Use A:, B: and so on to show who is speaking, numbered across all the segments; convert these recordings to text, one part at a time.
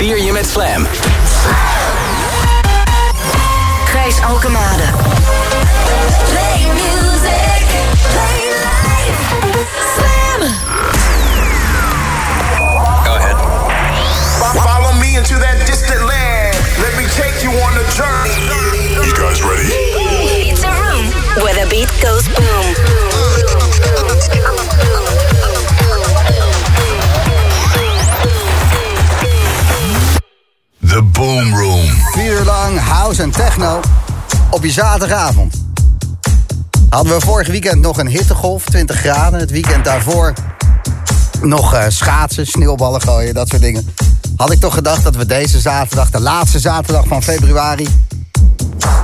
A: vier je met Slam.
B: Gijs Alkemade. Play music. Play life. Slam.
A: Go ahead.
C: Follow me into that distant land. Let me take you on a journey.
D: You guys ready?
B: It's a room where the beat goes boom.
D: Boom Room.
E: Vier uur lang house en techno op je zaterdagavond. Hadden we vorig weekend nog een hittegolf, 20 graden. Het weekend daarvoor nog eh, schaatsen, sneeuwballen gooien, dat soort dingen. Had ik toch gedacht dat we deze zaterdag, de laatste zaterdag van februari...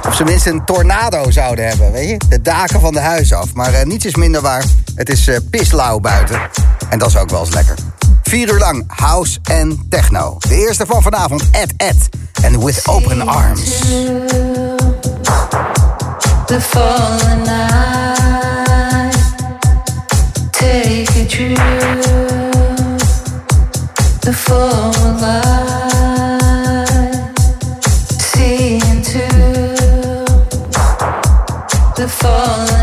E: op zijn minst een tornado zouden hebben, weet je? De daken van de huizen af. Maar eh, niets is minder waar. Het is eh pislauw buiten. En dat is ook wel eens lekker. Vier uur lang house en techno. De eerste van vanavond, Ed Ed. En With Open Arms.
F: The fallen night, take a trip. The full light, see into the fallen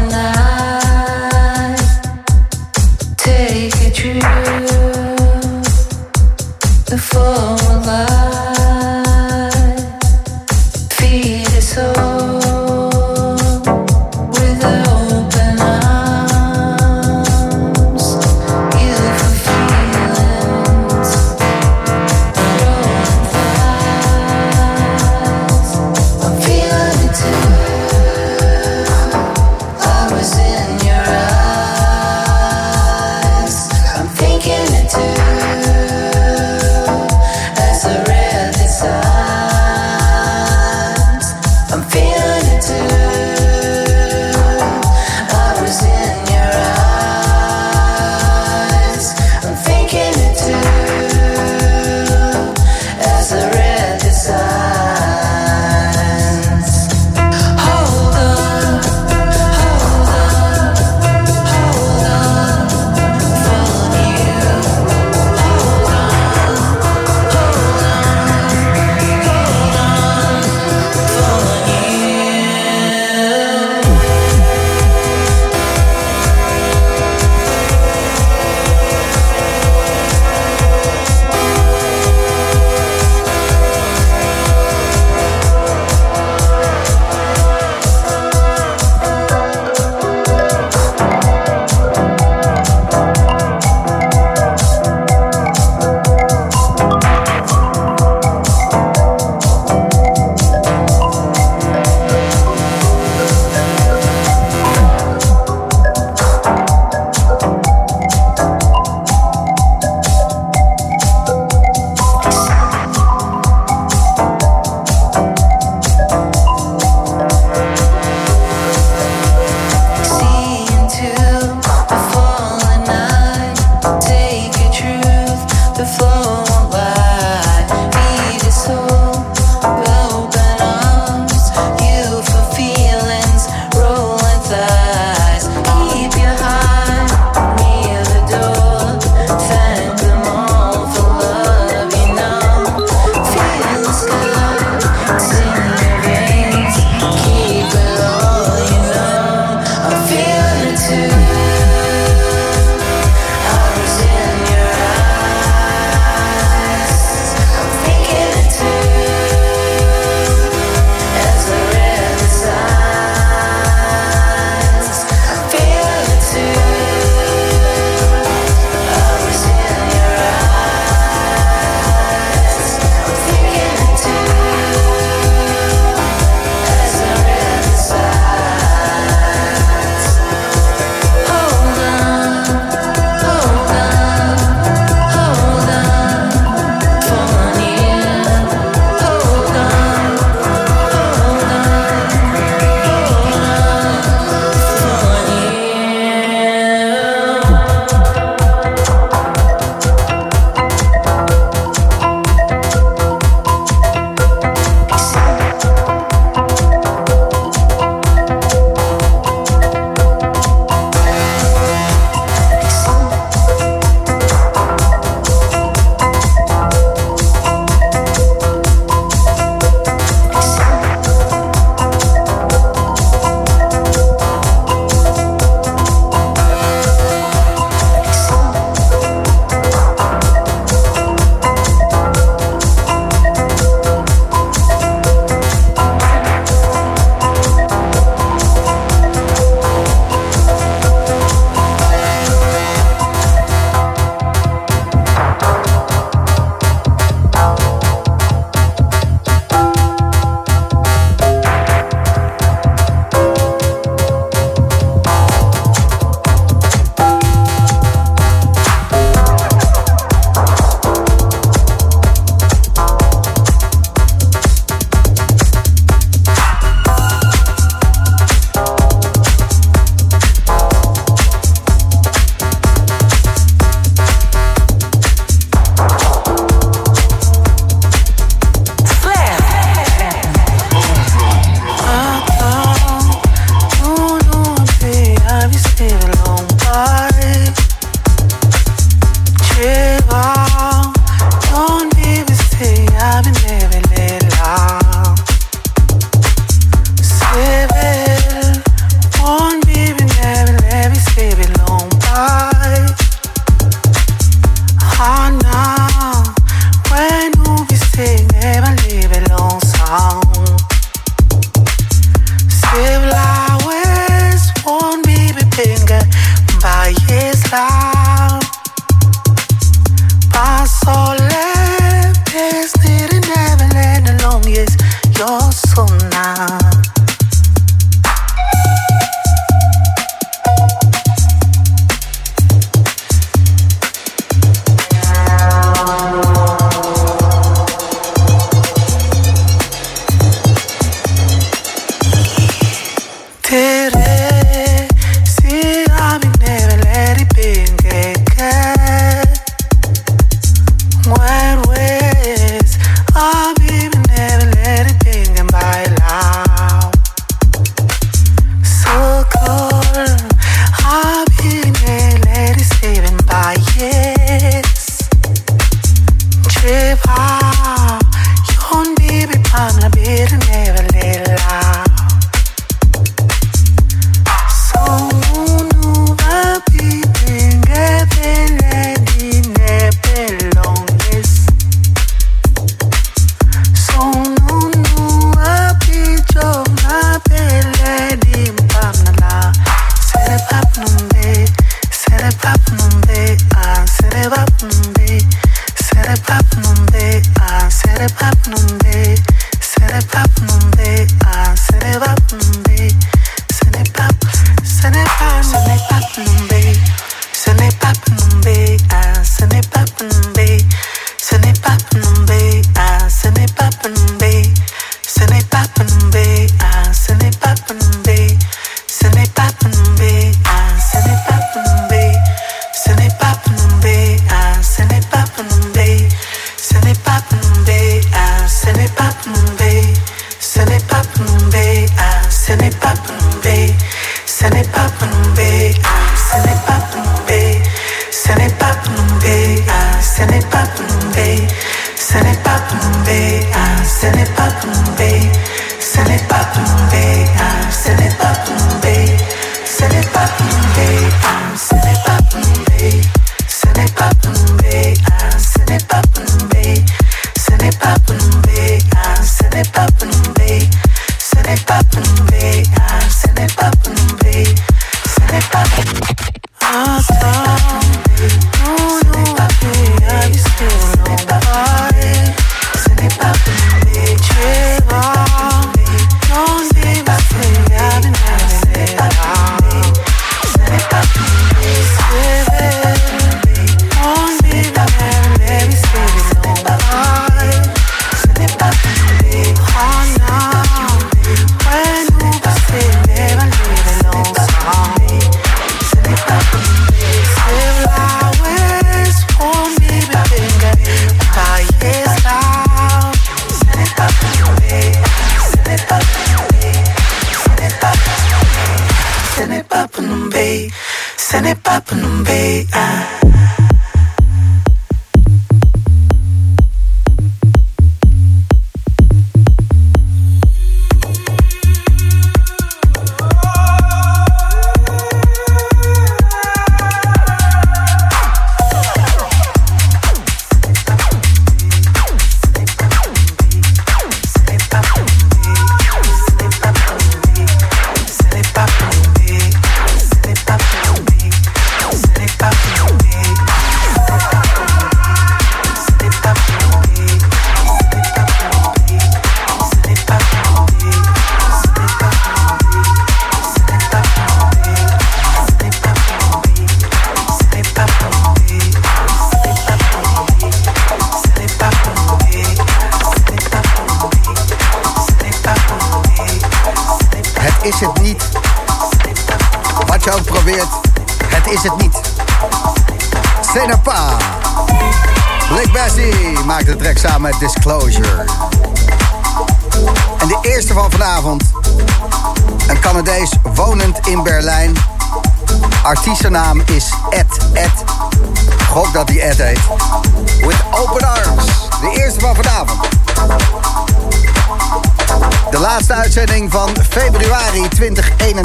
F: pa' Panumbe. Send it
E: pa' Panumbe. Ah.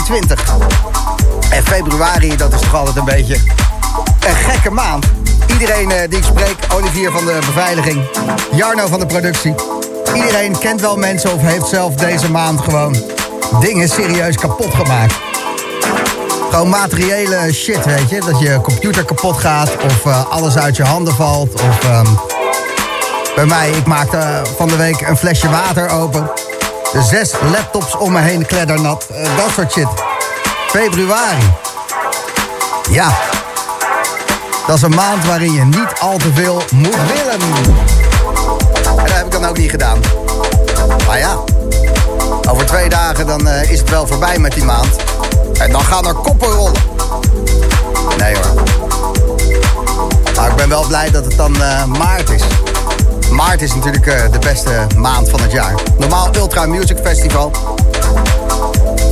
E: 2021. En februari, dat is toch altijd een beetje een gekke maand. Iedereen eh, die ik spreek, Olivier van de beveiliging, Jarno van de productie. Iedereen kent wel mensen of heeft zelf deze maand gewoon dingen serieus kapot gemaakt. Gewoon materiële shit, weet je. Dat je computer kapot gaat of eh, alles uit je handen valt. Of ehm, bij mij, ik maakte van de week een flesje water open. Zes laptops om me heen kleddernat. Eh, dat soort shit. Februari. Ja. Dat is een maand waarin je niet al te veel moet willen. En dat heb ik dan ook niet gedaan. Maar ja, over twee dagen dan eh, is het wel voorbij met die maand. En dan gaan er koppen rollen. Nee hoor. Maar ik ben wel blij dat het dan eh, maart is. Maart is natuurlijk eh, de beste maand van het jaar. Normaal Ultra Music Festival.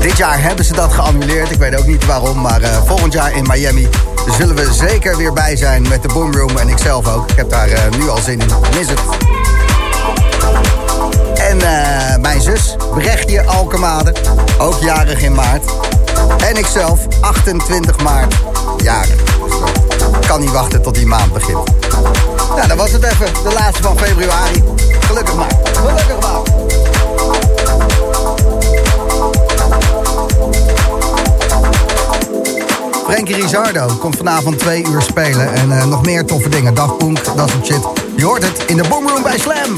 E: Dit jaar hebben ze dat geannuleerd. Ik weet ook niet waarom, maar eh, volgend jaar in Miami zullen we zeker weer bij zijn met de Boomroom en ikzelf ook. Ik heb daar eh, nu al zin in. Mis het. En mijn zus, Brechtje Alkemade, ook jarig in maart. En ikzelf, 28 maart, jarig. Ik kan niet wachten tot die maand begint. Nou, dat was het even. De laatste van februari. Gelukkig maar. Gelukkig maar. Frankie Rizardo komt vanavond twee uur spelen. En eh, nog meer toffe dingen. Daft Punk, dat soort shit. Je hoort het in de Boomroom bij Slam.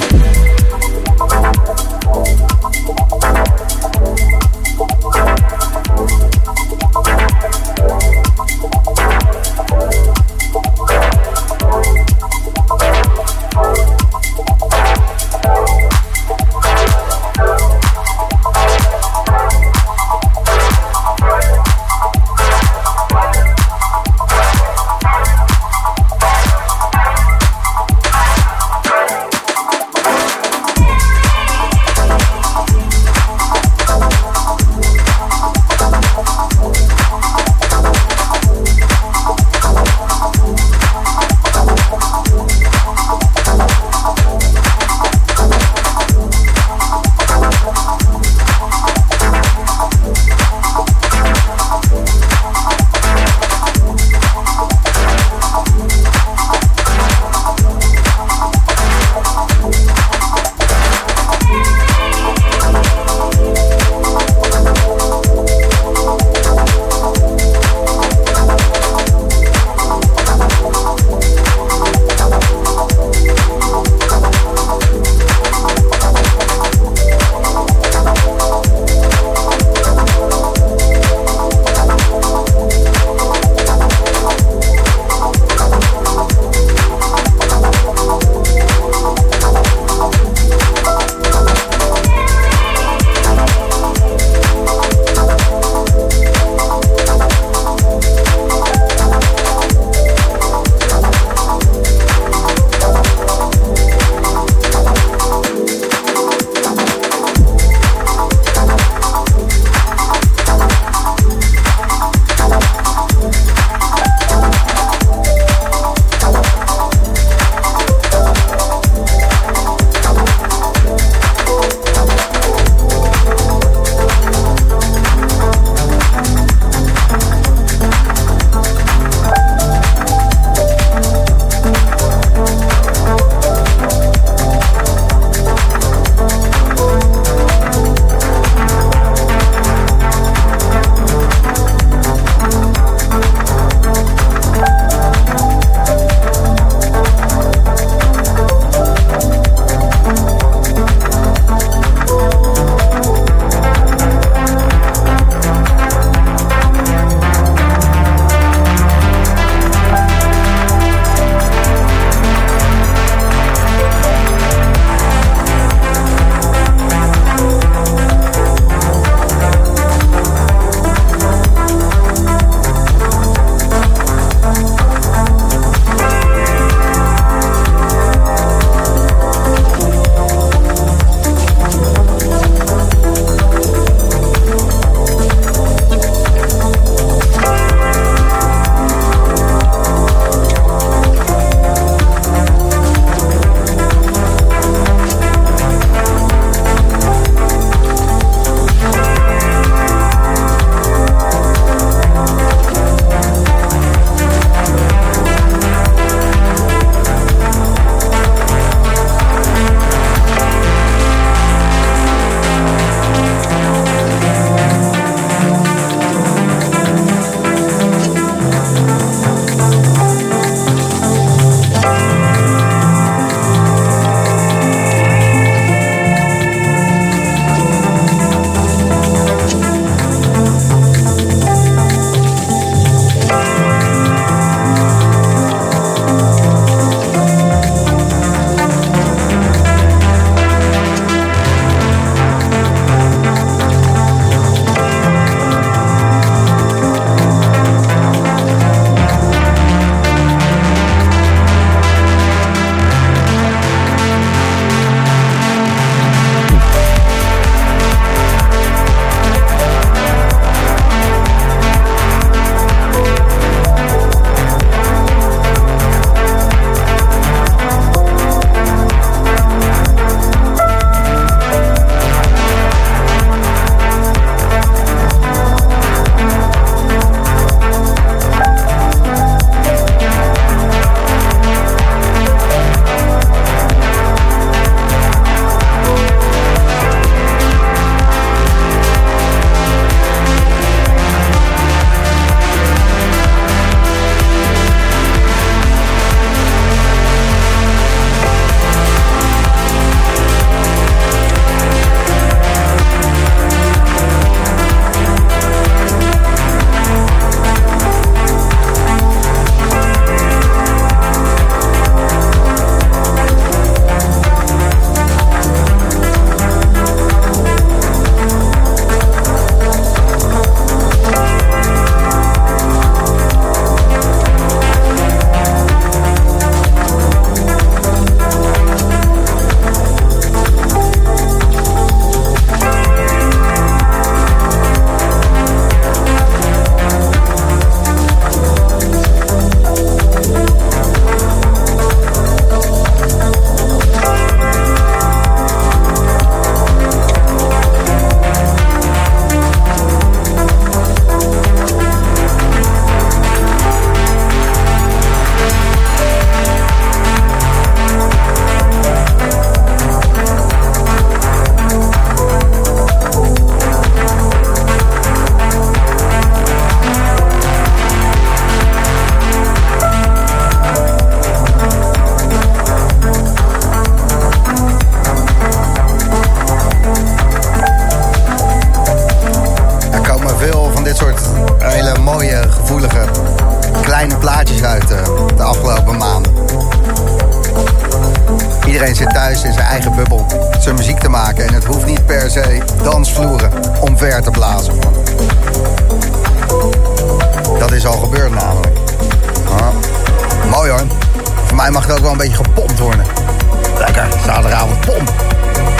E: Lekker, zaterdagavond pomp.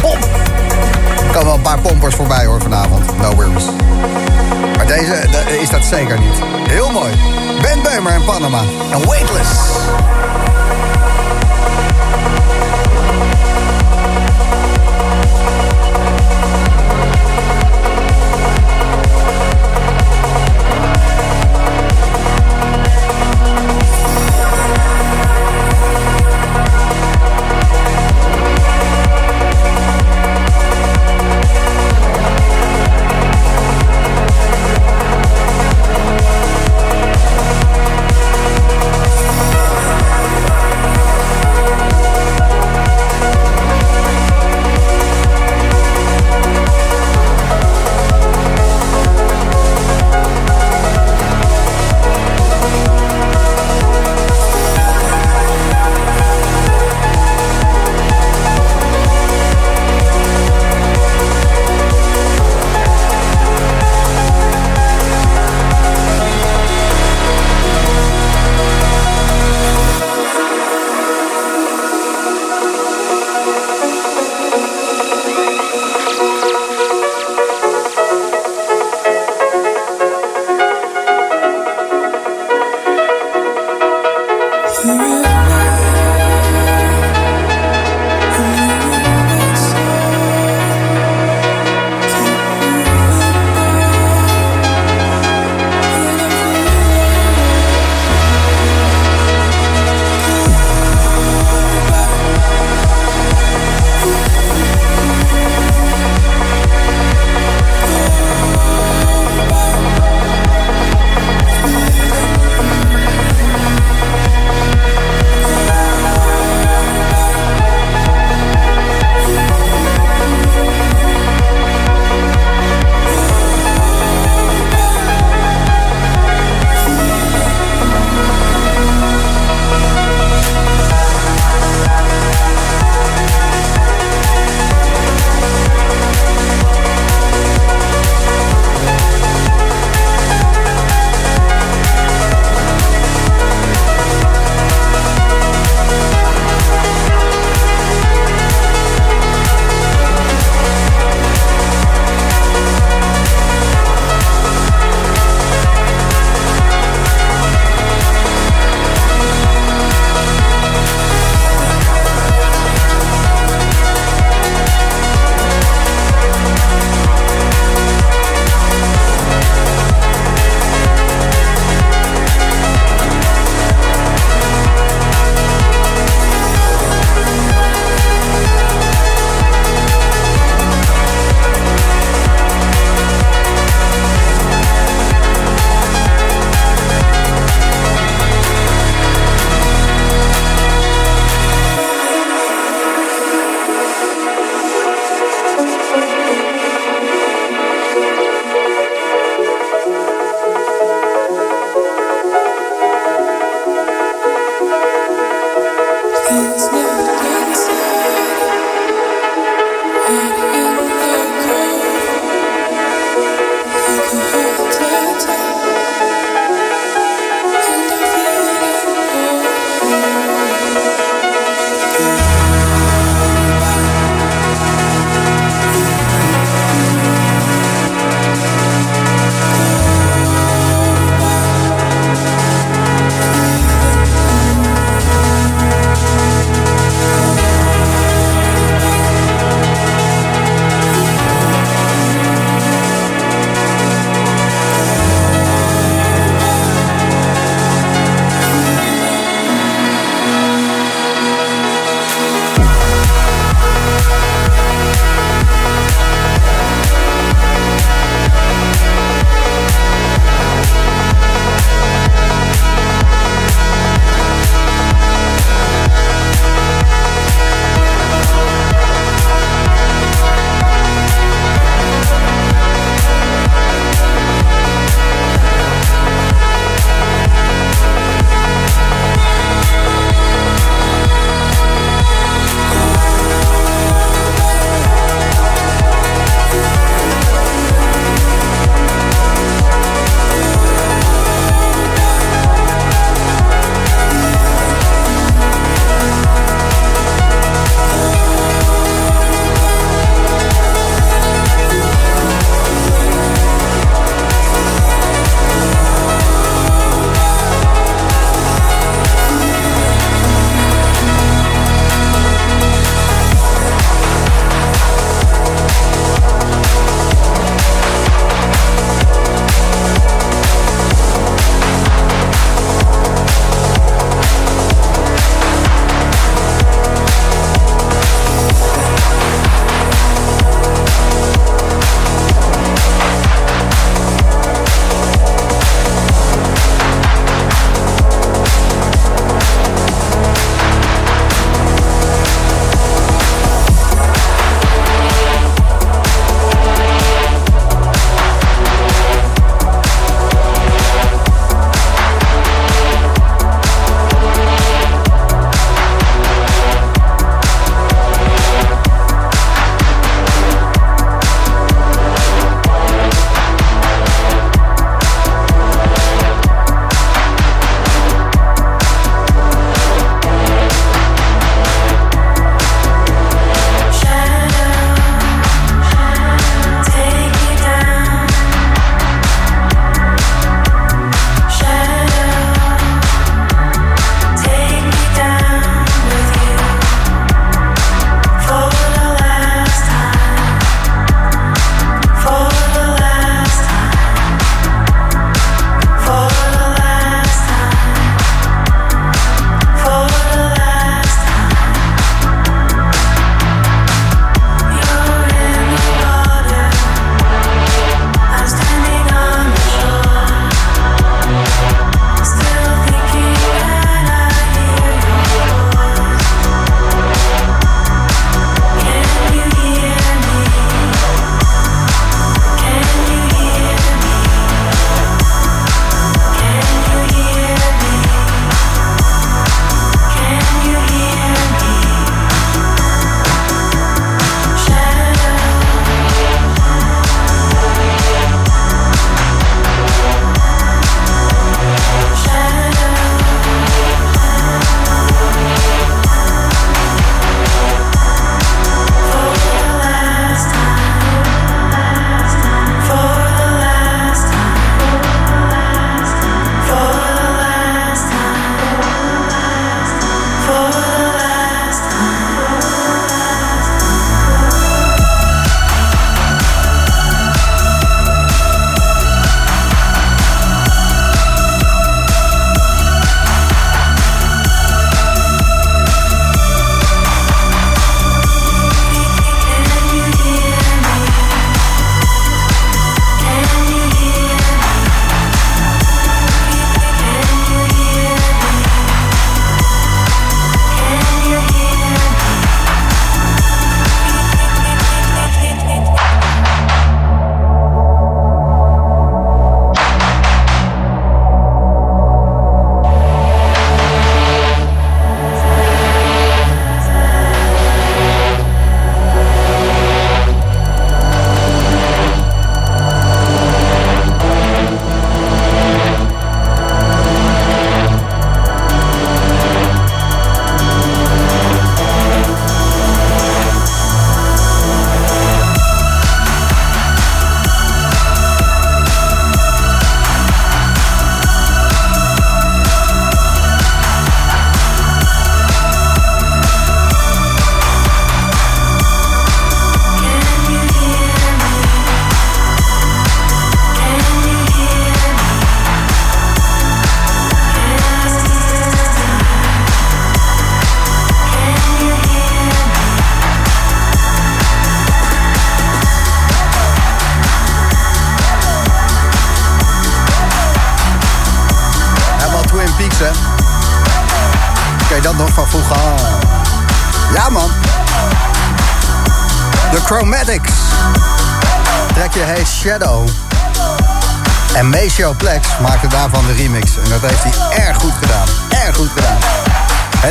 E: Pomp. Er komen wel een paar pompers voorbij hoor vanavond. No worries. Maar deze de- is dat zeker niet. Heel mooi. Ben Beumer in Panama. En Weightless.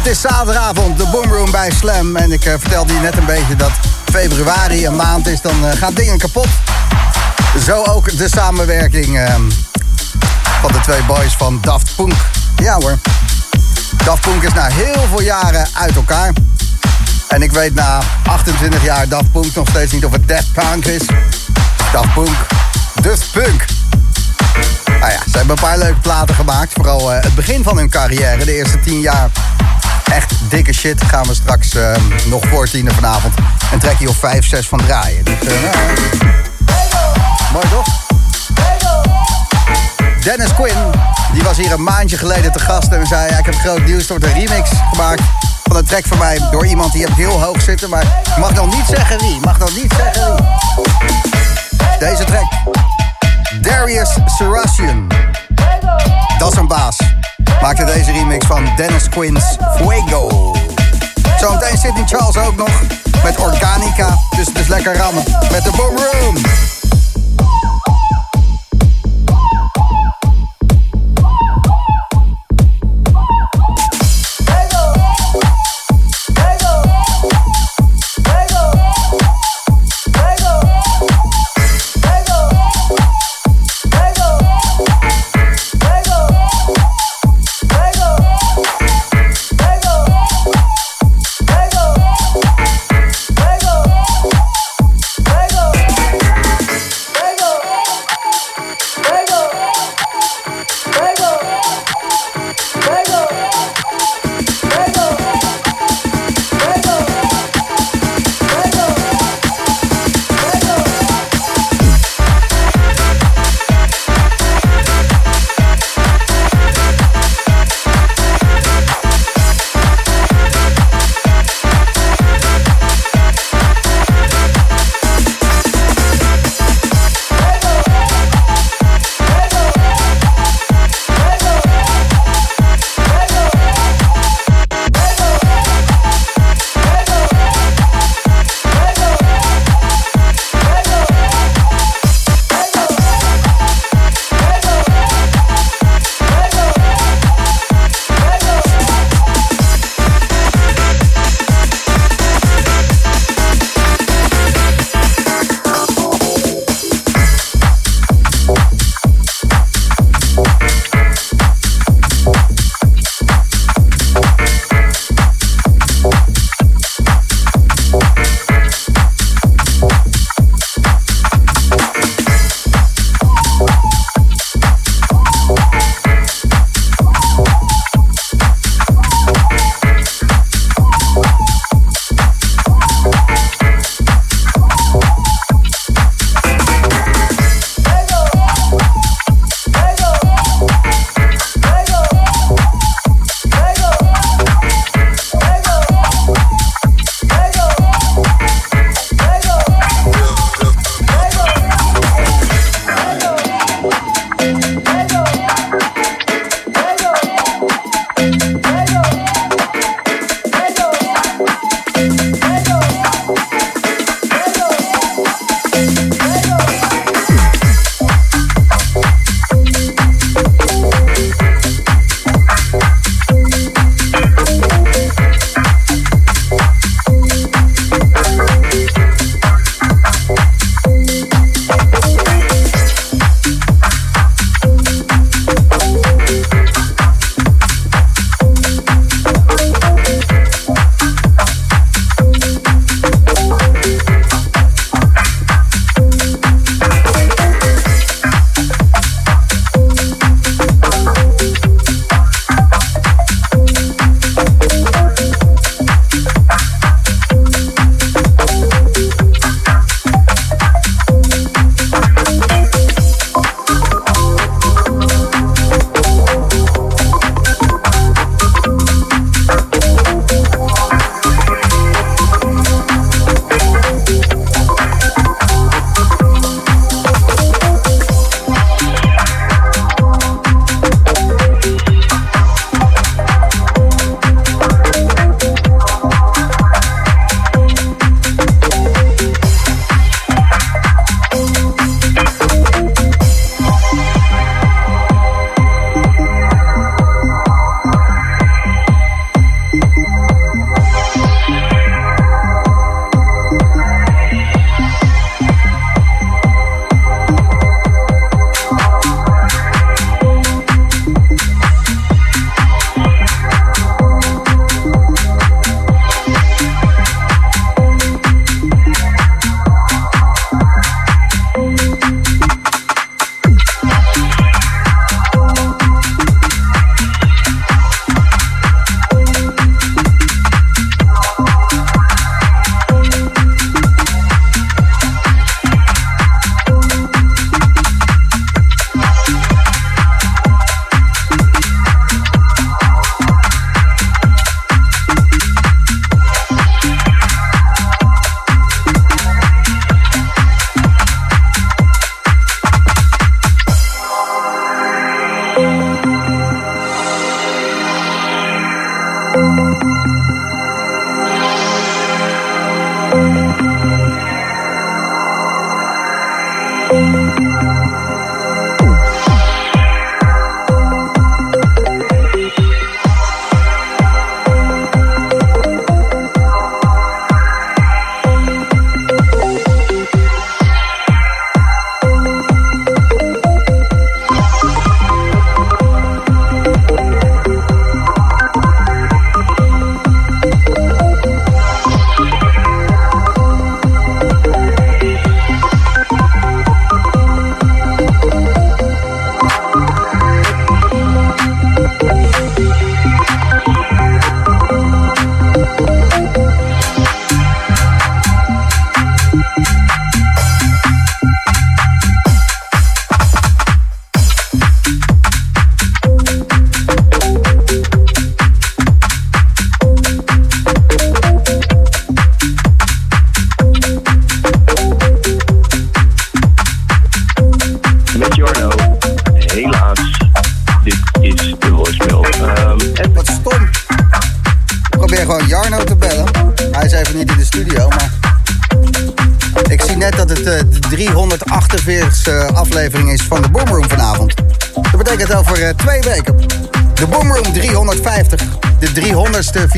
E: Het is zaterdagavond, de Boomroom bij Slam. En ik uh, vertelde je net een beetje dat februari een maand is, dan uh, gaan dingen kapot. Zo ook de samenwerking uh, van de twee boys van Daft Punk. Ja hoor. Daft Punk is na heel veel jaren uit elkaar. En ik weet na 28 jaar Daft Punk nog steeds niet of het Daft Punk is. Daft Punk. Daft Punk. Nou ja, ze hebben een paar leuke platen gemaakt. Vooral uh, het begin van hun carrière, de eerste 10 jaar. Echt dikke shit. Gaan we straks uh, nog voor tienen vanavond een trekje of 5, 6 van draaien. Dus, uh, nou, mooi toch? Dennis Quinn, die was hier een maandje geleden te gast en zei: ja, Ik heb groot nieuws, er wordt een remix gemaakt van een track van mij door iemand die heb heel hoog zitten, maar mag nog niet zeggen wie. Mag nog niet zeggen wie. Deze track. Darius Sarasian. Dat is een baas. Maakte deze remix van Dennis Quinn's Fuego. Zometeen Sydney Charles ook nog met Organica. Dus het is lekker rammen met de Boom Room.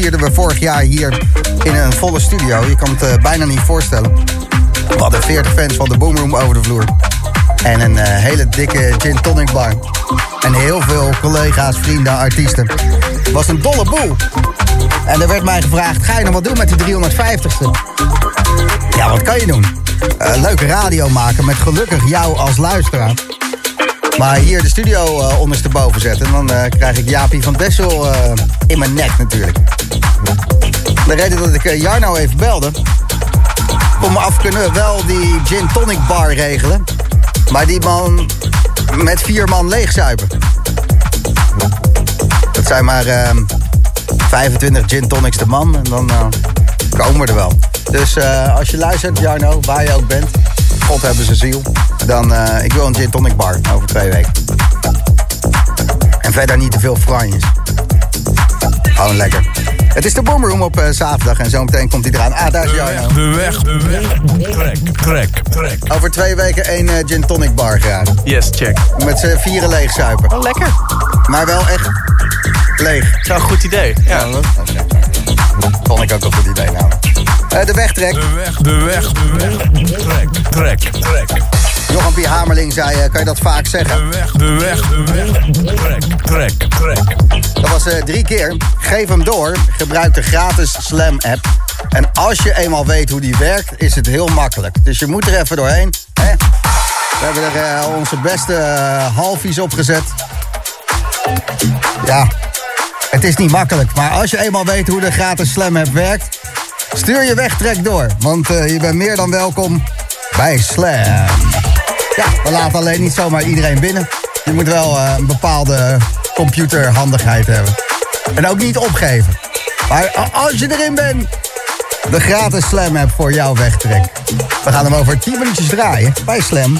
E: Vierden we vorig jaar hier in een volle studio. Je kan het eh, bijna niet voorstellen. We hadden 40 fans van de Boomroom over de vloer. En een eh, hele dikke gin tonic bar. En heel veel collega's, vrienden, artiesten. Het was een dolle boel. En er werd mij gevraagd, ga je nog wat doen met die 350ste? Ja, wat kan je doen? Eh, leuke radio maken met gelukkig jou als luisteraar. Maar hier de studio ondersteboven zetten... en dan krijg ik Jaapie van Dessel in mijn nek natuurlijk. De reden dat ik eh, Jarno even belde... Kom af kunnen we wel die gin tonic bar regelen. Maar die man met vier man leegzuipen. Dat zijn maar ehm 25 gin tonics de man. En dan eh, komen we er wel. Dus eh, als je luistert, Jarno, waar je ook bent. God hebben ze ziel. Dan, ik wil een gin tonic bar over twee weken. En verder niet te veel franjes. Gewoon lekker. Het is de Boomroom op eh, zaterdag en zometeen komt hij eraan. Ah, daar is Jarno.
D: De weg, de weg. Trek, trek, trek.
E: Over twee weken één eh, gin tonic bar graag.
G: Yes, check.
E: Met z'n vieren leegzuipen.
G: Oh, lekker.
E: Maar wel echt leeg.
G: Zo een goed idee. Ja.
E: Oké. Vond ik ook een goed idee namelijk. Eh, de wegtrek.
D: De weg, de weg, de weg. Trek, trek, trek.
E: Johan P. Hamerling zei, kan je dat vaak zeggen?
D: De weg, de weg, de weg. Trek, trek, trek.
E: Dat was eh, drie keer. Geef hem door. Gebruik de gratis Slam app. En als je eenmaal weet hoe die werkt, is het heel makkelijk. Dus je moet er even doorheen. Hè? We hebben er eh, onze beste eh, halfies op gezet. Ja, het is niet makkelijk. Maar als je eenmaal weet hoe de gratis Slam app werkt... stuur je wegtrek door. Want je bent meer dan welkom bij Slam. Ja, we laten alleen niet zomaar iedereen binnen. Je moet wel een bepaalde computerhandigheid hebben. En ook niet opgeven. Maar als je erin bent, de gratis Slam app voor jouw wegtrek. We gaan hem over 10 minuutjes draaien bij Slam.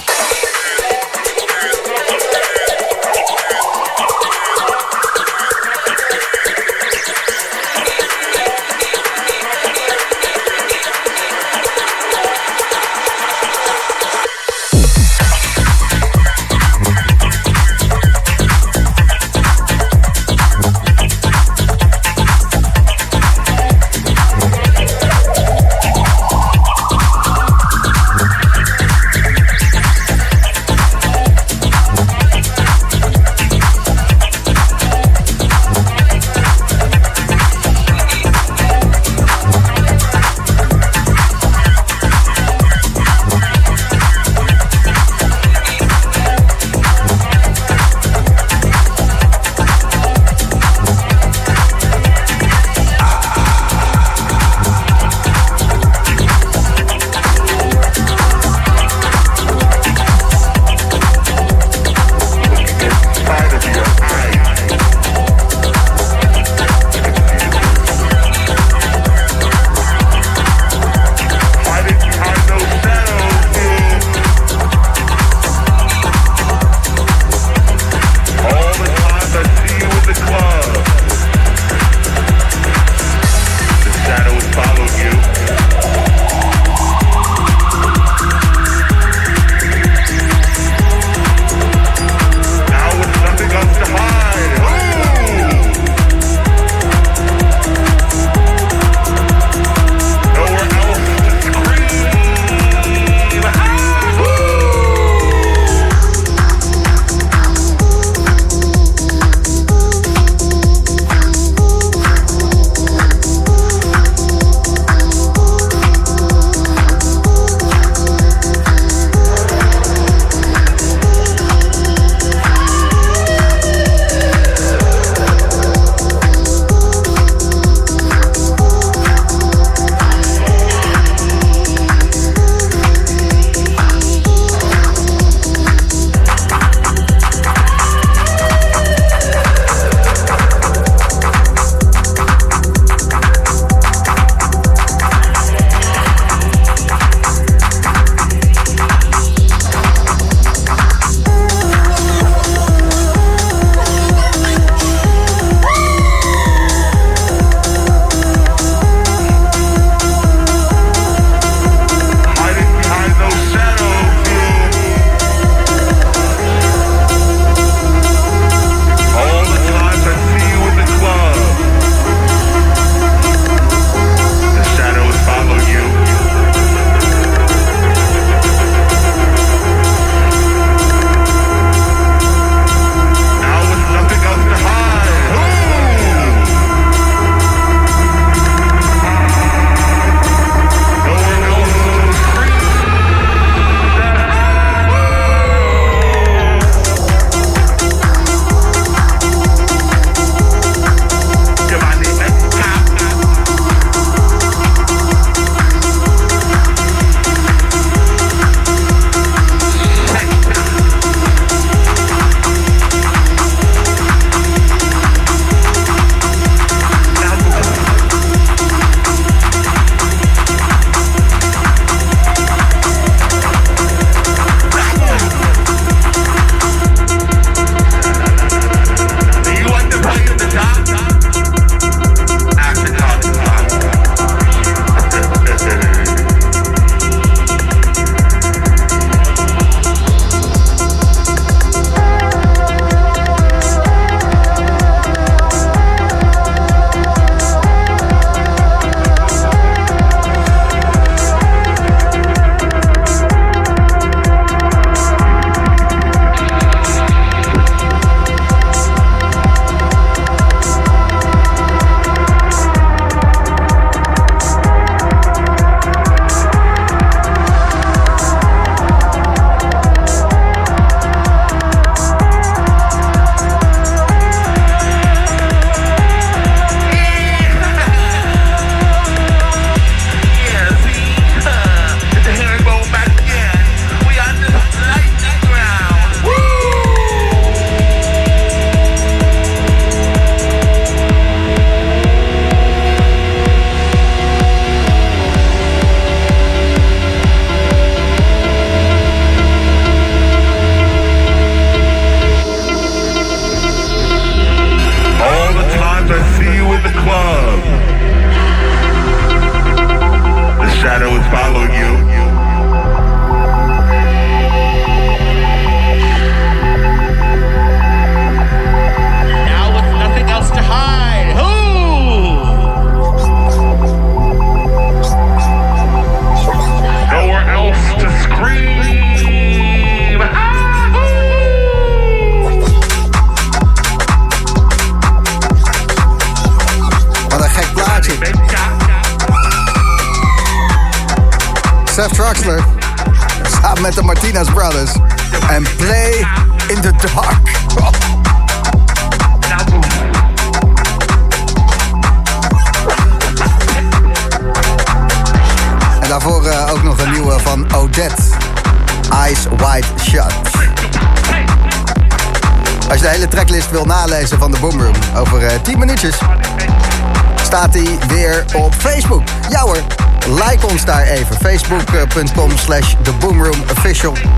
E: Official.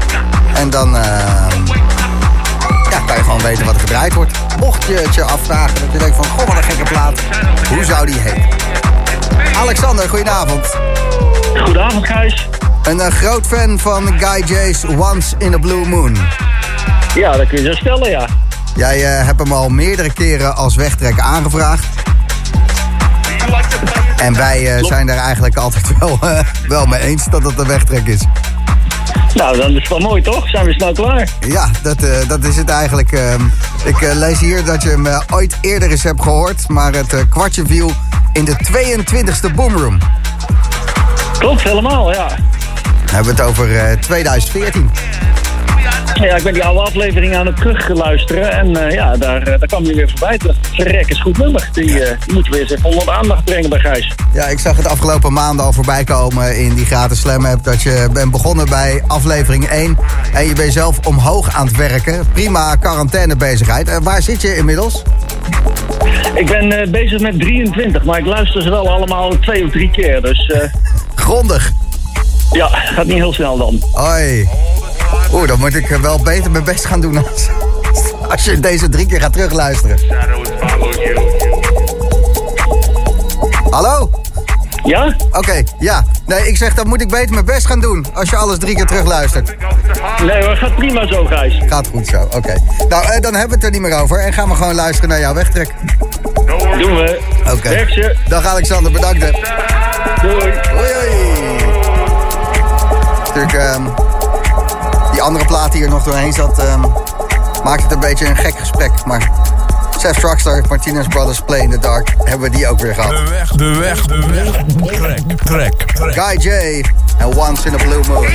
E: En dan eh, ja, kan je gewoon weten wat er gedraaid wordt. Mocht je het je afvragen, dat je denkt van, goh wat een gekke plaat. Hoe zou die heten? Alexander, goedenavond.
G: Goedenavond, Gijs.
E: Een eh, groot fan van Guy J's Once in a Blue Moon.
G: Ja, dat kun je zo stellen, ja.
E: Jij eh, hebt hem al meerdere keren als wegtrek aangevraagd. En wij zijn daar eigenlijk altijd wel, wel mee eens dat het een wegtrek is.
G: Nou, dan is het wel mooi, toch? Zijn we snel klaar?
E: Ja, dat, eh, dat is het eigenlijk. ehm. ik eh, lees hier dat je hem eh, ooit eerder eens hebt gehoord, maar het kwartje viel in de 22e Boomroom.
G: Klopt, helemaal, ja.
E: Dan hebben we het over eh, 2014.
G: Ja, ik ben die oude aflevering aan het terugluisteren. En eh, ja, daar, eh, daar kwam je weer voorbij. Verrek is goed nummer. Die, eh, die moeten we eens even onder de aandacht brengen bij Gijs.
E: Ja, ik zag het afgelopen maanden al voorbij komen in die gratis slam app. Dat je bent begonnen bij aflevering 1. En je bent zelf omhoog aan het werken. Prima quarantainebezigheid. En waar zit je inmiddels?
G: Ik ben bezig met 23, maar ik luister ze wel allemaal twee of drie keer. Dus
E: Grondig.
G: ja, gaat niet heel snel dan.
E: Hoi. Oeh, dan moet ik wel beter mijn best gaan doen als, als je deze drie keer gaat terugluisteren. Hallo?
G: Ja?
E: Oké, ja. Nee, ik zeg dan moet ik beter mijn best gaan doen als je alles drie keer terugluistert.
G: Nee hoor, gaat prima zo, Gijs.
E: Gaat goed zo, oké. Nou, eh, dan hebben we het er niet meer over en gaan we gewoon luisteren naar jouw wegtrek.
G: Doen we.
E: Oké.
G: Ze.
E: Dag Alexander, bedankt. hè.
G: Doei.
E: Hoi, hoi. Natuurlijk, ehm, die andere plaat die er nog doorheen zat, ehm, maakt het een beetje een gek gesprek. Maar Seth Truckster, Martinez Brothers, Play in the Dark, hebben we die ook weer gehad.
D: De weg, de weg, de weg. Trek, trek, trek.
E: Guy J en Once in a Blue Moon.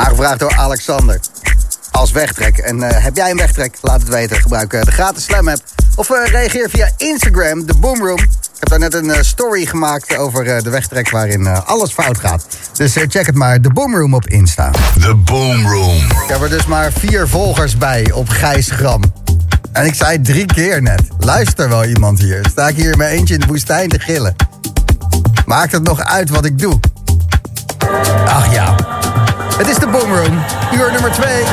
E: Aangevraagd door Alexander. Als wegtrek. En eh, heb jij een wegtrek? Laat het weten. Gebruik eh, de gratis Slam app. Of eh, reageer via Instagram, de Boomroom. Ik heb daar net een story gemaakt over de wegtrek waarin alles fout gaat. Dus check het maar, de Boomroom op Insta.
D: The Boom Room.
E: Ik heb er dus maar vier volgers bij op Gijs Gram. En ik zei drie keer net. Luister wel iemand hier. Sta ik hier mijn eentje in de woestijn te gillen. Maakt het nog uit wat ik doe? Het is de Boomroom, uur nummer 2.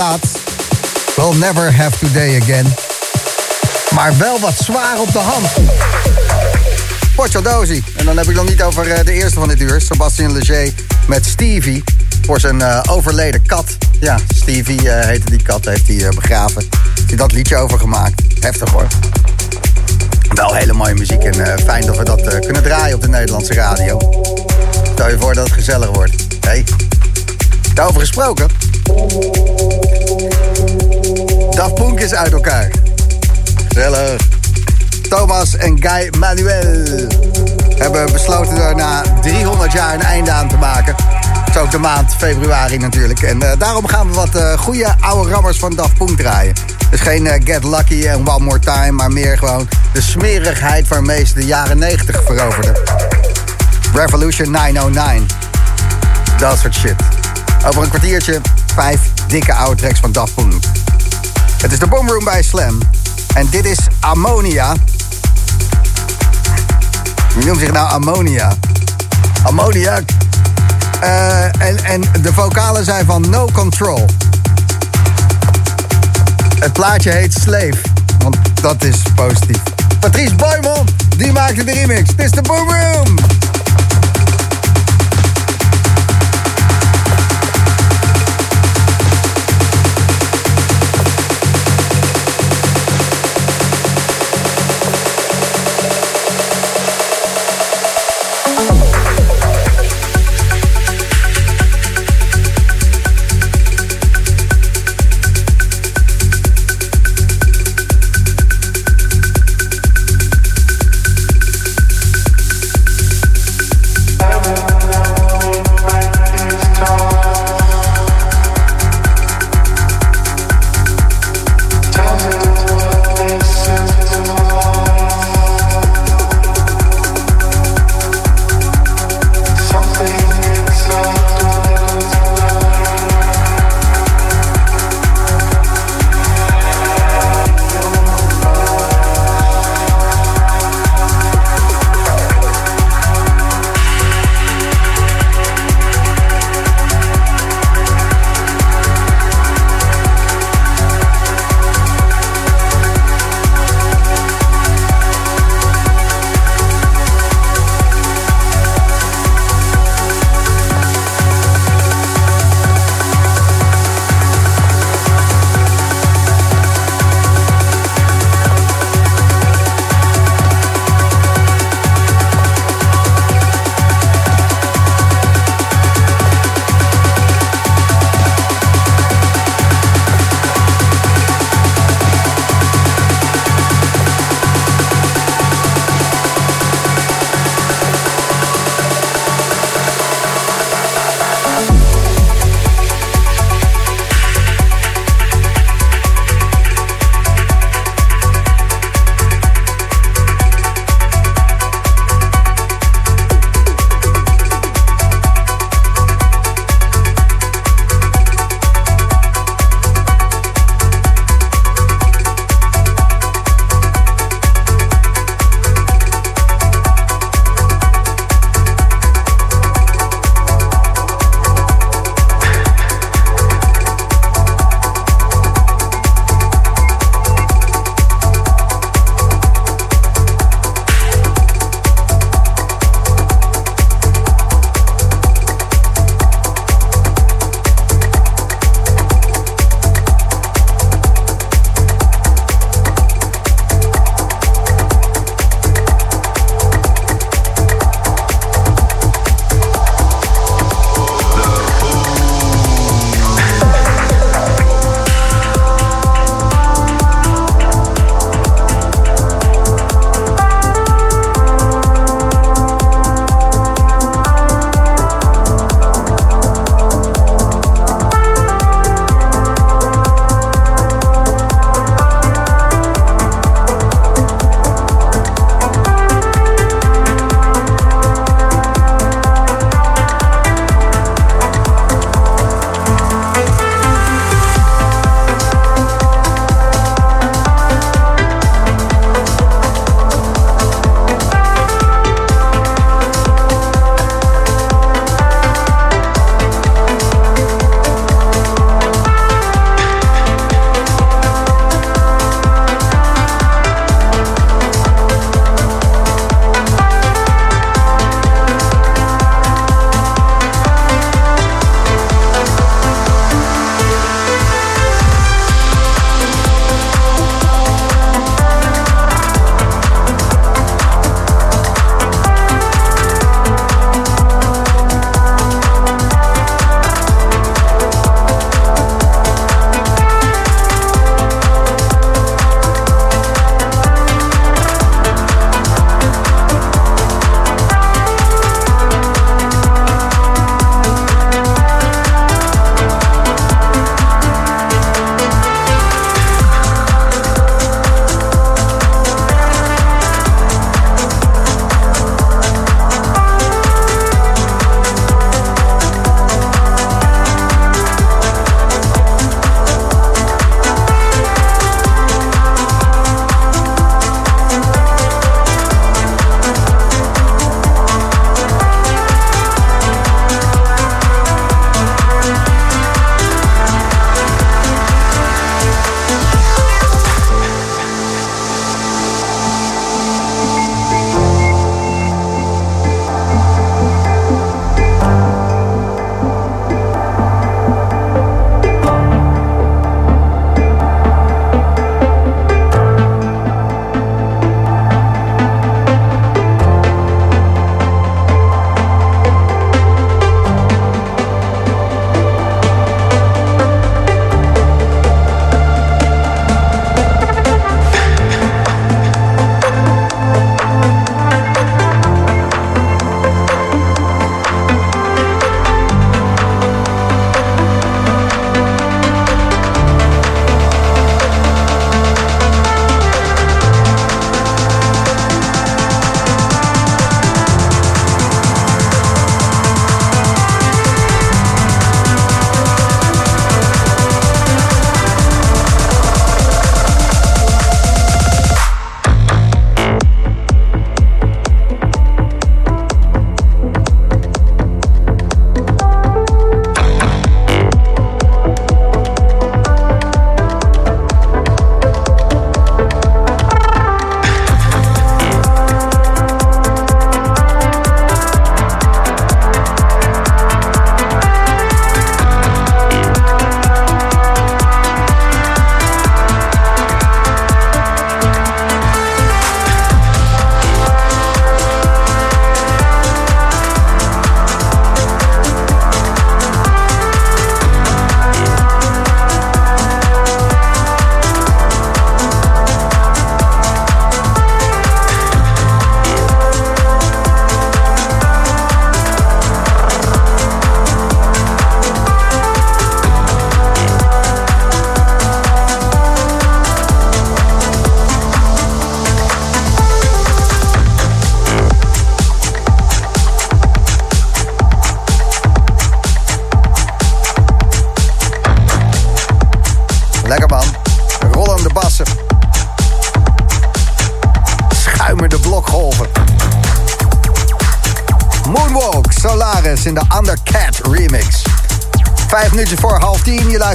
E: We'll never have today again. Maar wel wat zwaar op de hand. Porcho Dozy. En dan heb ik nog niet over eh, de eerste van dit uur. Sebastien Leger met Stevie. Voor zijn eh, overleden kat. Ja, Stevie eh, heette die kat. Heeft hij begraven. Heeft dat liedje over gemaakt. Heftig hoor. Wel hele mooie muziek. En fijn dat we dat kunnen draaien op de Nederlandse radio. Stel je voor dat het gezellig wordt. Hé. Daarover gesproken. Daft Punk is uit elkaar. Gezellig. Thomas en Guy Manuel hebben besloten er na 300 jaar een einde aan te maken. Is ook de maand februari natuurlijk. En eh, daarom gaan we wat eh, goede oude rammers van Daft Punk draaien. Dus geen eh, Get Lucky en One More Time, maar meer gewoon de smerigheid waarmee ze de jaren 90 veroverden. Revolution 909. Dat soort shit. Over een kwartiertje vijf dikke oude van Daft Punk. Het is de Boomroom bij Slam. En dit is Ammonia. Wie noemt zich nou Ammonia? Ammoniak. Eh, en, en de vocalen zijn van No Control. Het plaatje heet Slave. Want dat is positief. Patrice Boymon, die maakte de remix. Het is de Boom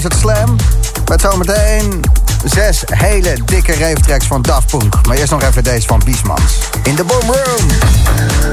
E: luistert Slam. Met zometeen zes hele dikke reeftracks van Daft Punk. Maar eerst nog even deze van Biesmans. In de Boom Room.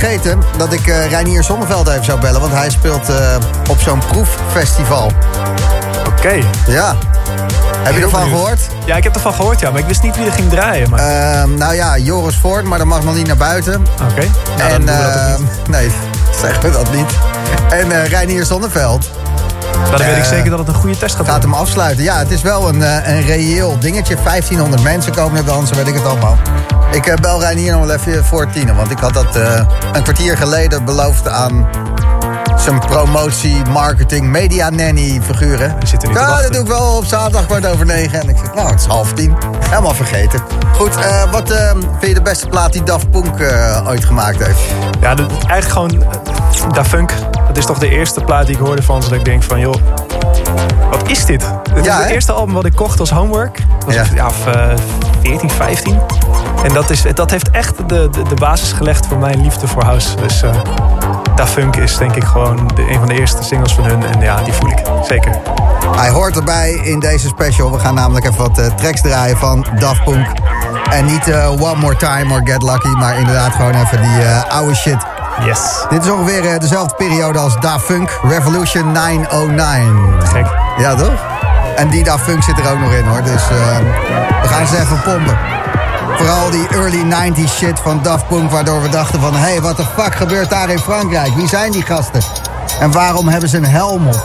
E: Vergeten dat ik eh Reinier Zonneveld even zou bellen. Want hij speelt eh, op zo'n proeffestival.
H: Oké.
E: Ja. Heb je ervan gehoord?
H: Ja, ik heb ervan gehoord, ja. Maar ik wist niet wie er ging draaien. Maar...
E: Ehm, nou ja, Joris Voort, maar dat mag nog niet naar buiten.
H: Oké. Nou, dan
E: en
H: doen we dat ook niet.
E: nee, zeggen we dat niet. En eh Reinier Zonneveld
H: Maar dan weet ik
E: eh,
H: zeker dat het een goede test gaat
E: gaat
H: worden.
E: hem afsluiten. Ja, het is wel een, eh, een reëel dingetje. 1500 mensen komen er dansen, weet ik het allemaal. Ik eh, bel Reinier nog wel even voor tien, want ik had dat eh, een kwartier geleden beloofd aan zijn promotie, marketing, media nanny figuren.
H: We zitten nu te
E: ja, dat doe ik wel op zaterdag kwart over negen. En ik zeg, nou, het is half tien. Helemaal vergeten. Goed, eh, wat eh, vind je de beste plaat die Daft Punk eh, ooit gemaakt heeft?
H: Ja, dat, eigenlijk gewoon eh, Da Funk. Dat is toch de eerste plaat die ik hoorde van ze. Dat ik denk van, joh, wat is dit? Dit
E: Ja,
H: is het eerste album wat ik kocht als homework. Dat was
E: Ja.
H: ja. of, eh, 14, 15. En dat, is, dat heeft echt de, de, de basis gelegd voor mijn liefde voor house. Dus eh Da Funk is denk ik gewoon de, een van de eerste singles van hun. En ja, die voel ik zeker.
E: Hij hoort erbij in deze special. We gaan namelijk even wat eh, tracks draaien van Daft Punk. En niet eh, One More Time or Get Lucky, maar inderdaad gewoon even die eh, oude shit.
H: Yes.
E: Dit is ongeveer eh, dezelfde periode als Daft Funk, Revolution 909.
H: Gek.
E: Ja, toch? En die Daft Funk zit er ook nog in, hoor. Dus eh, we gaan ze even pompen. Vooral die early 90s shit van Daft Punk... waardoor we dachten van... hé, hey, wat de fuck gebeurt daar in Frankrijk? Wie zijn die gasten? En waarom hebben ze een helm op?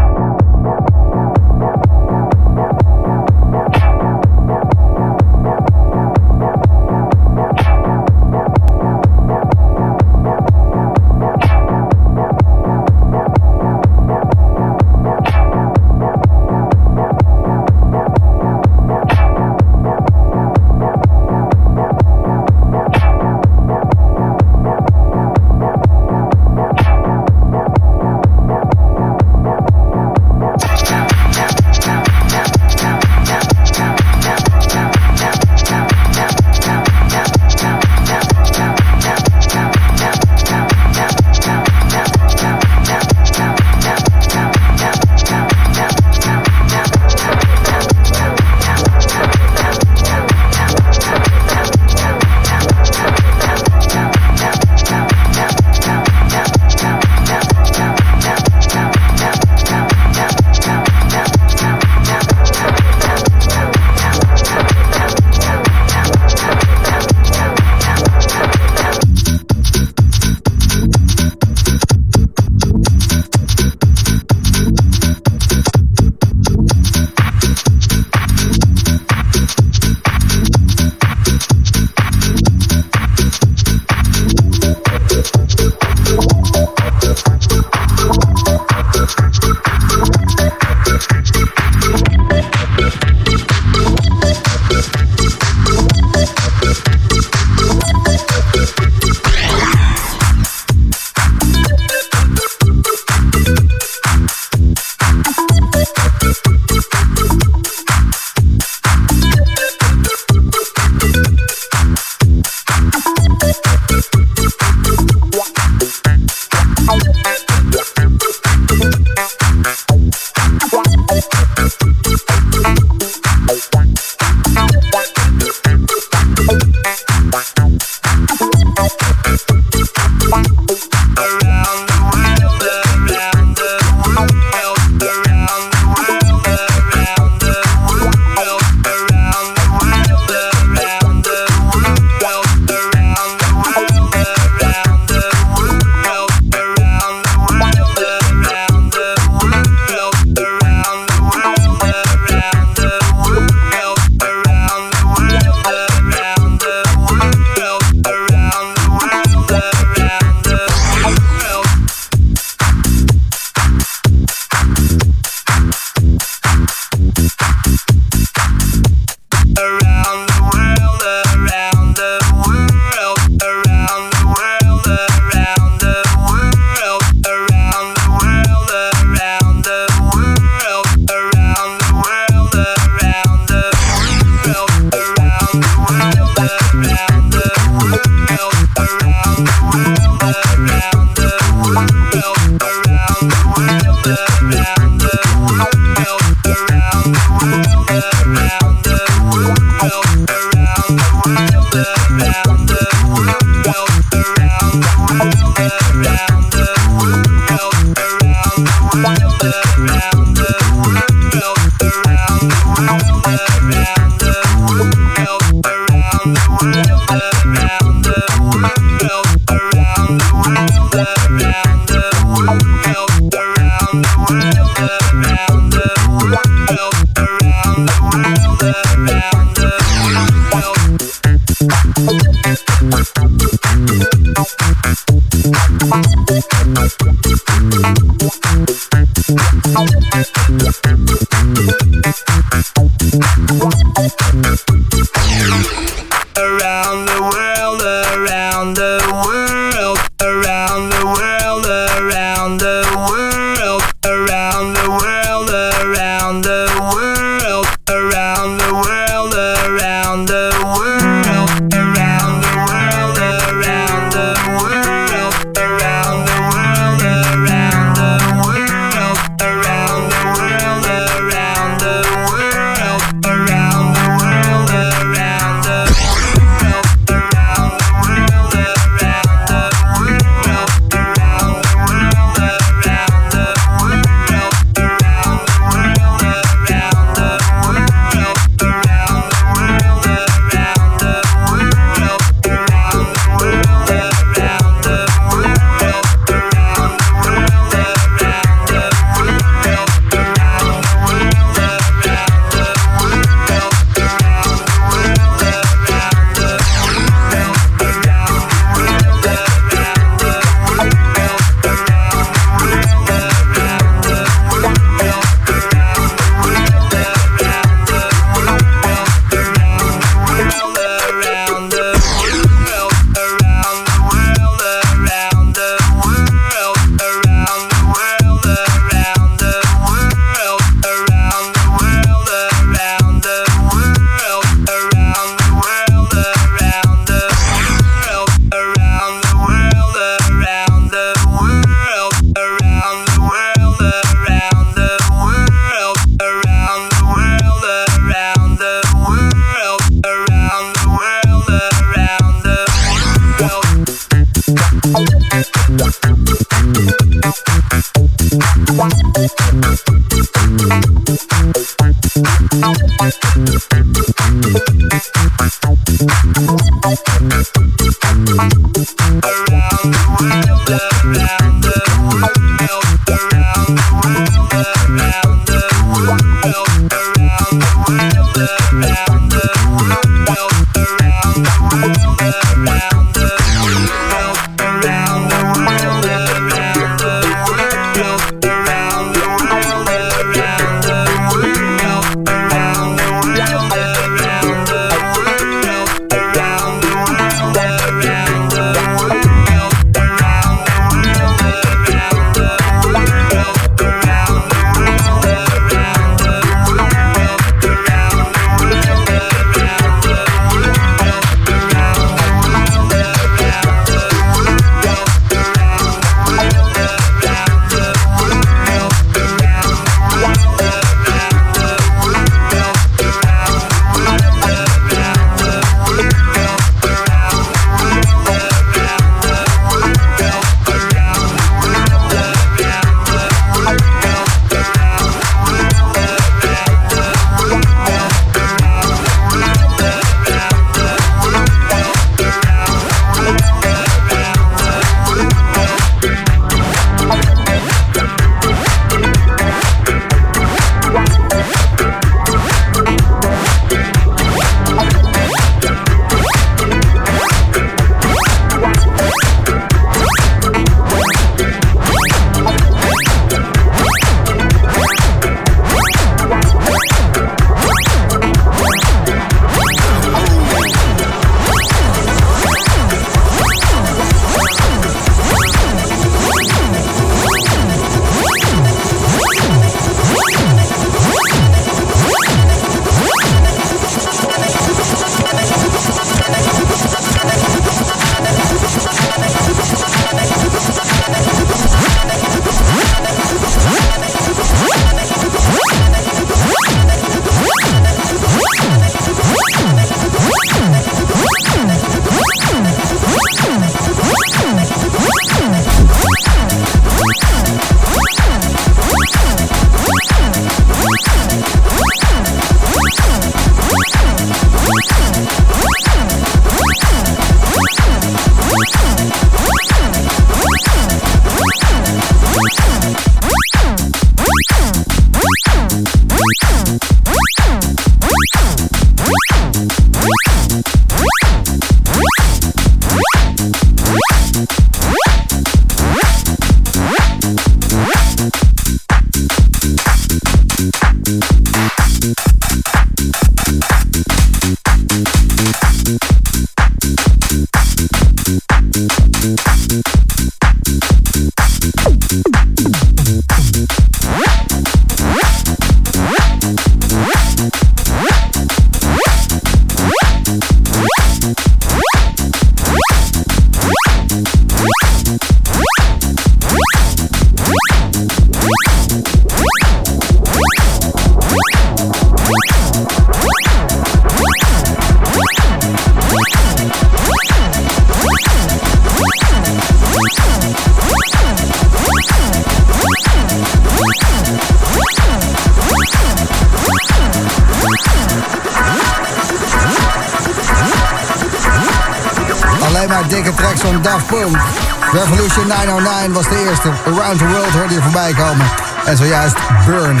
E: Burning.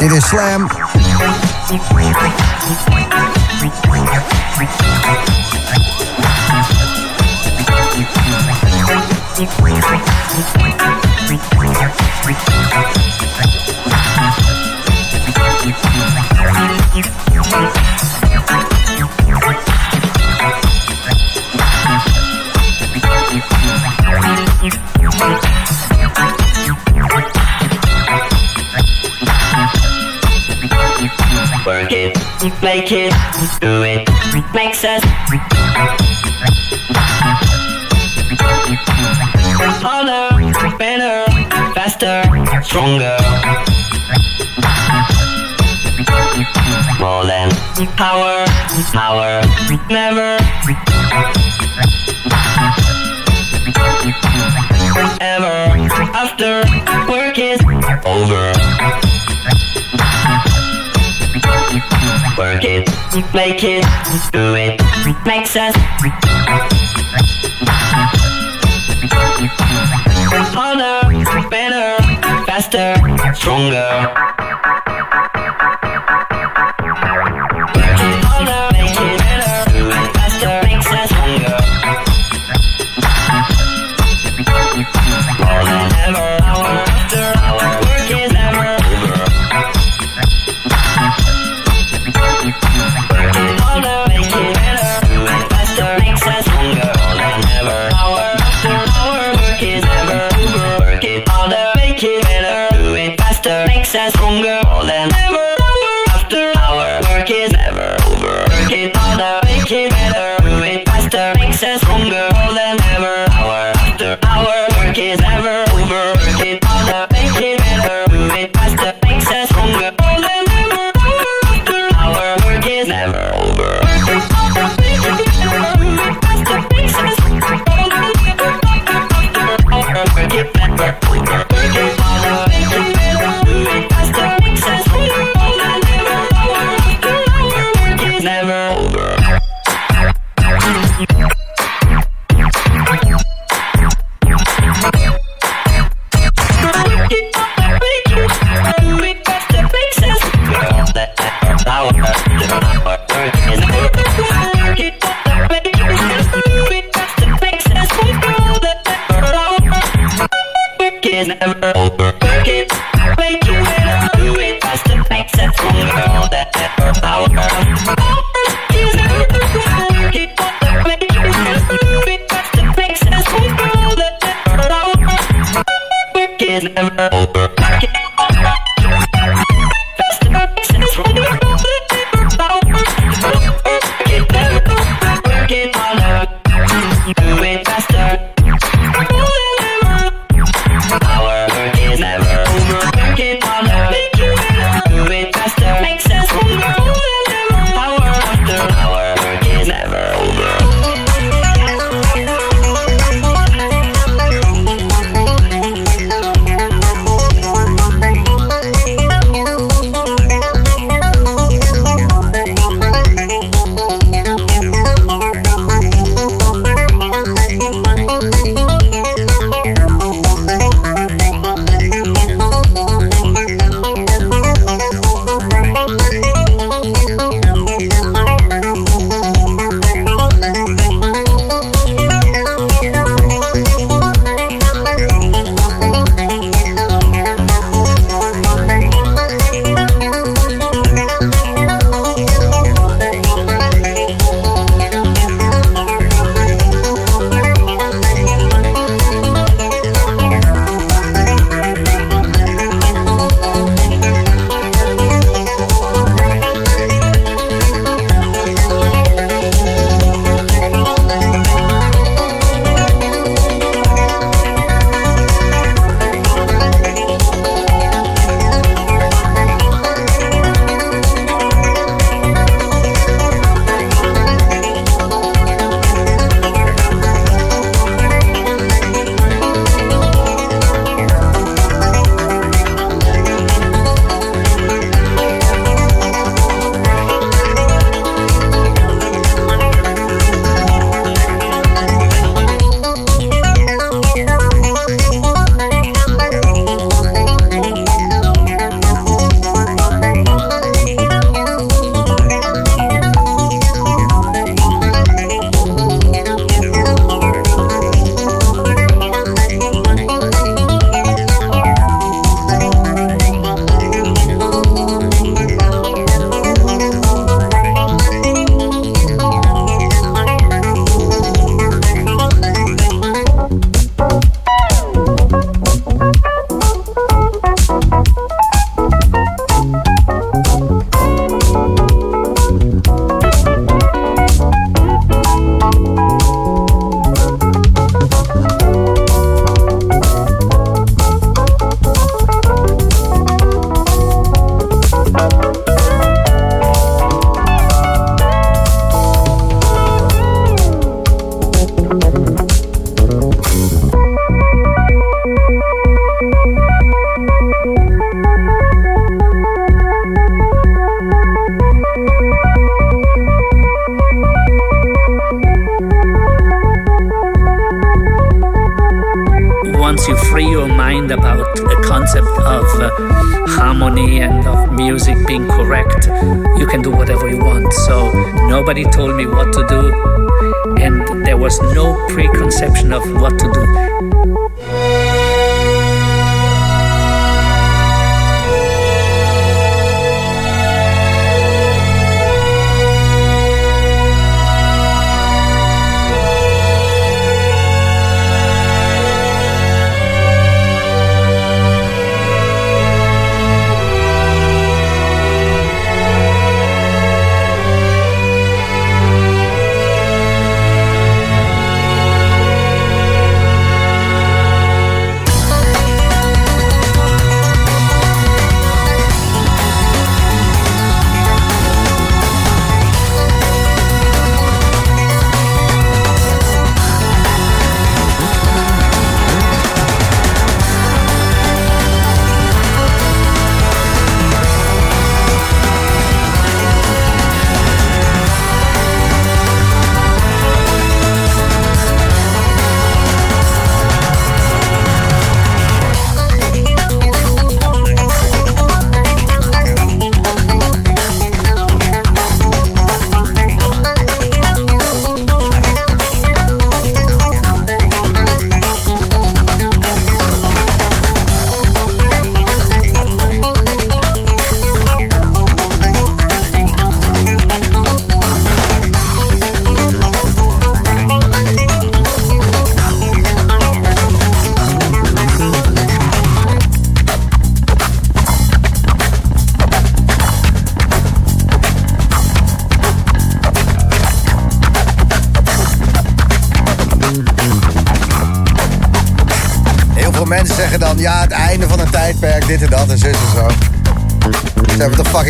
E: It is slam
I: make it, do it, makes us. Harder, better, faster, stronger. More than power, power, never. Ever after work is over. Work it, make it, do it, makes us. Harder, better, faster, stronger.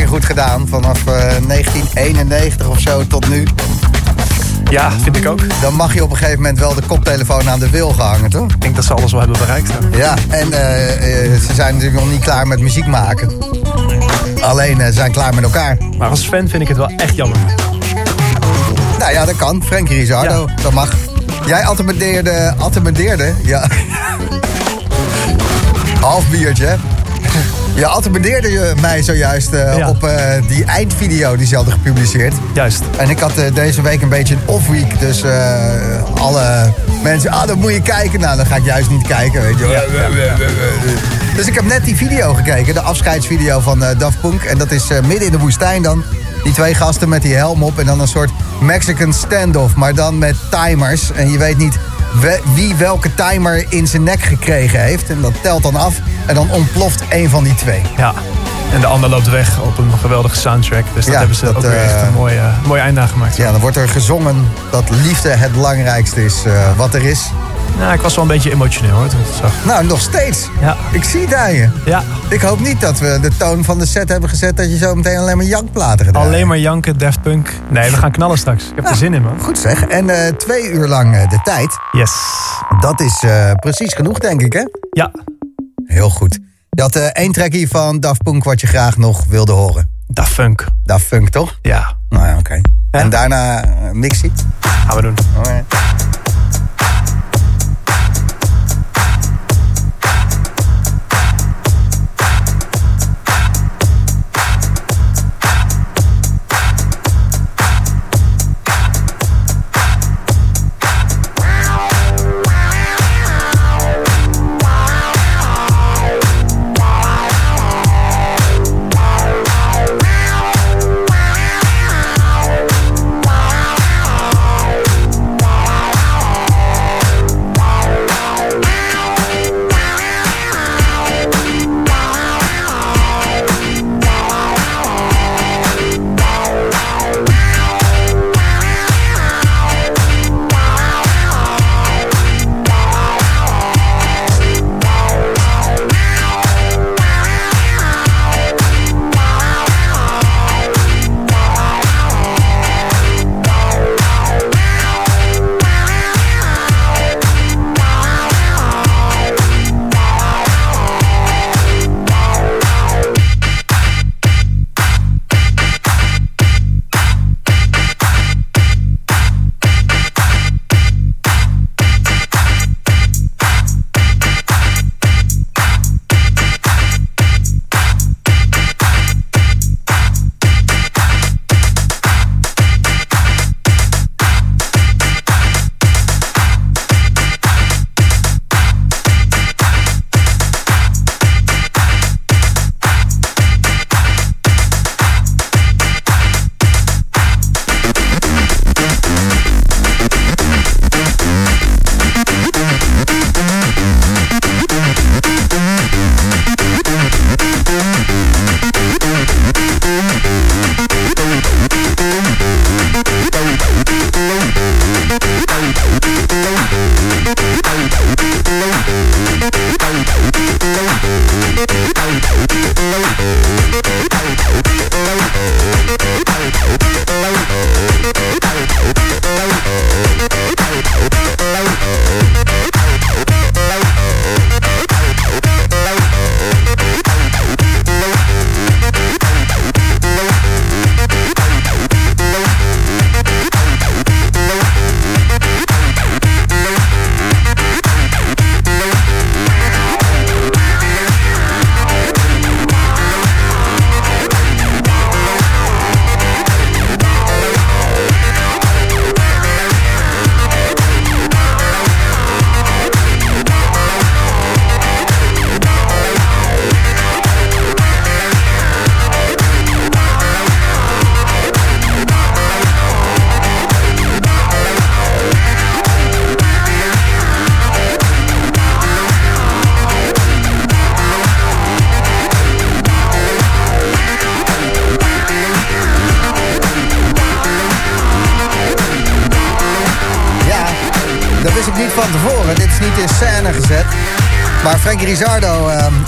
E: Goed gedaan, vanaf eh, 1991 of zo tot nu.
H: Ja, vind ik ook.
E: Dan mag je op een gegeven moment wel de koptelefoon aan de wil gehangen, toch?
H: Ik denk dat ze alles wel hebben bereikt. hè.
E: Ja, en eh, eh, ze zijn natuurlijk nog niet klaar met muziek maken. Alleen eh, ze zijn klaar met elkaar.
H: Maar als fan vind ik het wel echt jammer.
E: Nou ja, dat kan. Frankie Rizardo, dat mag. Jij attemendeerde, attemendeerde, ja. Half biertje? Je attemendeerde je mij zojuist eh,
H: Ja.
E: op eh, die eindvideo die ze hadden gepubliceerd.
H: Juist.
E: En ik had eh, deze week een beetje een off-week. Dus eh, alle mensen, ah, dan moet je kijken. Nou, dan ga ik juist niet kijken, weet je wel. Dus ik heb net die video gekeken, de afscheidsvideo van eh, Daft Punk. En dat is eh, midden in de woestijn dan. Die twee gasten met die helm op en dan een soort Mexican standoff. Maar dan met timers. En je weet niet we- wie welke timer in zijn nek gekregen heeft. En dat telt dan af. En dan ontploft een van die twee.
H: Ja. En de ander loopt weg op een geweldige soundtrack. Dus dat
E: Ja,
H: hebben ze
E: dat,
H: ook weer echt
E: eh,
H: een mooi, eh, mooi aan gemaakt.
E: Ja, dan wordt er gezongen dat liefde het belangrijkste is eh, wat er is.
H: Nou, ik was wel een beetje emotioneel hoor, toen ik het zag.
E: Nou, nog steeds.
H: Ja.
E: Ik zie het aan je.
H: Ja.
E: Ik hoop niet dat we de toon van de set hebben gezet... dat je zo meteen alleen maar jankplaten gedaan
H: Alleen maar janken, Daft Punk. Nee, we gaan knallen straks. Ik heb er zin in, man.
E: Goed zeg. En twee uur lang de tijd.
H: Yes.
E: Dat is precies genoeg, denk ik, hè?
H: Ja.
E: Heel goed. Je had eh, één trackie van Daft Punk wat je graag nog wilde horen.
H: Daft Punk.
E: Daft Punk, toch?
H: Ja.
E: Nou ja, oké. En daarna uh, Mixie?
H: Gaan we doen.
E: Alright.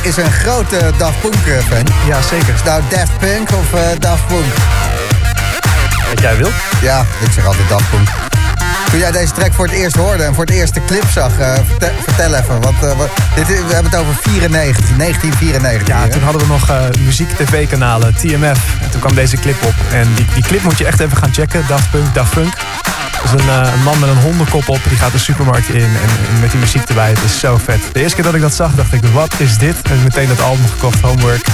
E: Is een grote Daft Punk eh, fan.
H: Ja, zeker.
E: Is nou Daft Punk of eh, Daft Punk?
H: Wat jij wil.
E: Ja, ik zeg altijd Daft Punk. Toen jij deze track voor het eerst hoorde en voor het eerst de clip zag, eh, vertel, vertel even. Want, wat, dit, we hebben het over 94, 1994.
H: Ja,
E: hier,
H: toen hadden we nog muziek-tv-kanalen, TMF. En toen kwam deze clip op. En die, die clip moet je echt even gaan checken. Daft Punk, Daft Punk. Dat is een, eh, een man met een hondenkop op. Die gaat de supermarkt in. En, en met die muziek erbij. Het is zo vet. De eerste keer dat ik dat zag, dacht ik, wat is dit? En meteen dat album gekocht, Homework.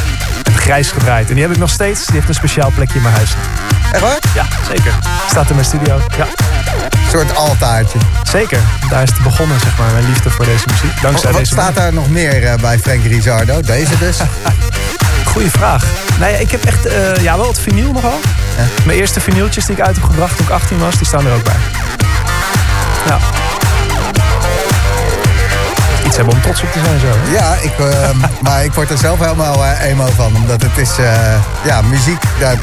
H: En grijs gedraaid. En die heb ik nog steeds. Die heeft een speciaal plekje in mijn huis.
E: Echt waar?
H: Ja, zeker. Staat in mijn studio. Ja,
E: Een soort altaartje.
H: zeker. Daar is het begonnen, zeg maar. Mijn liefde voor deze muziek. Dankzij
E: Wat
H: deze
E: staat daar nog meer eh, bij Frankie Rizardo? Deze dus?
H: Goeie vraag. Nee, ik heb echt, eh, ja, wel het vinyl nogal.
E: Ja.
H: Mijn eerste vinyltjes die ik uit heb gebracht toen ik 18 was, die staan er ook bij. Ja. Iets hebben om trots op te zijn zo.
E: Ja, ik, ehm, maar ik word er zelf helemaal eh, emo van. Omdat het is, eh, ja, muziek dat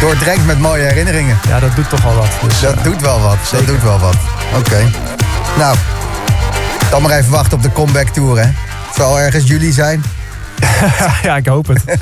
E: doordrenkt met mooie herinneringen.
H: Ja, dat doet toch al wat. Dus,
E: Dat
H: eh,
E: doet wel wat, dat doet wel wat. Oké. Nou, dan maar even wachten op de comeback tour, hè. Het zal ergens juli zijn.
H: ja, ik hoop het.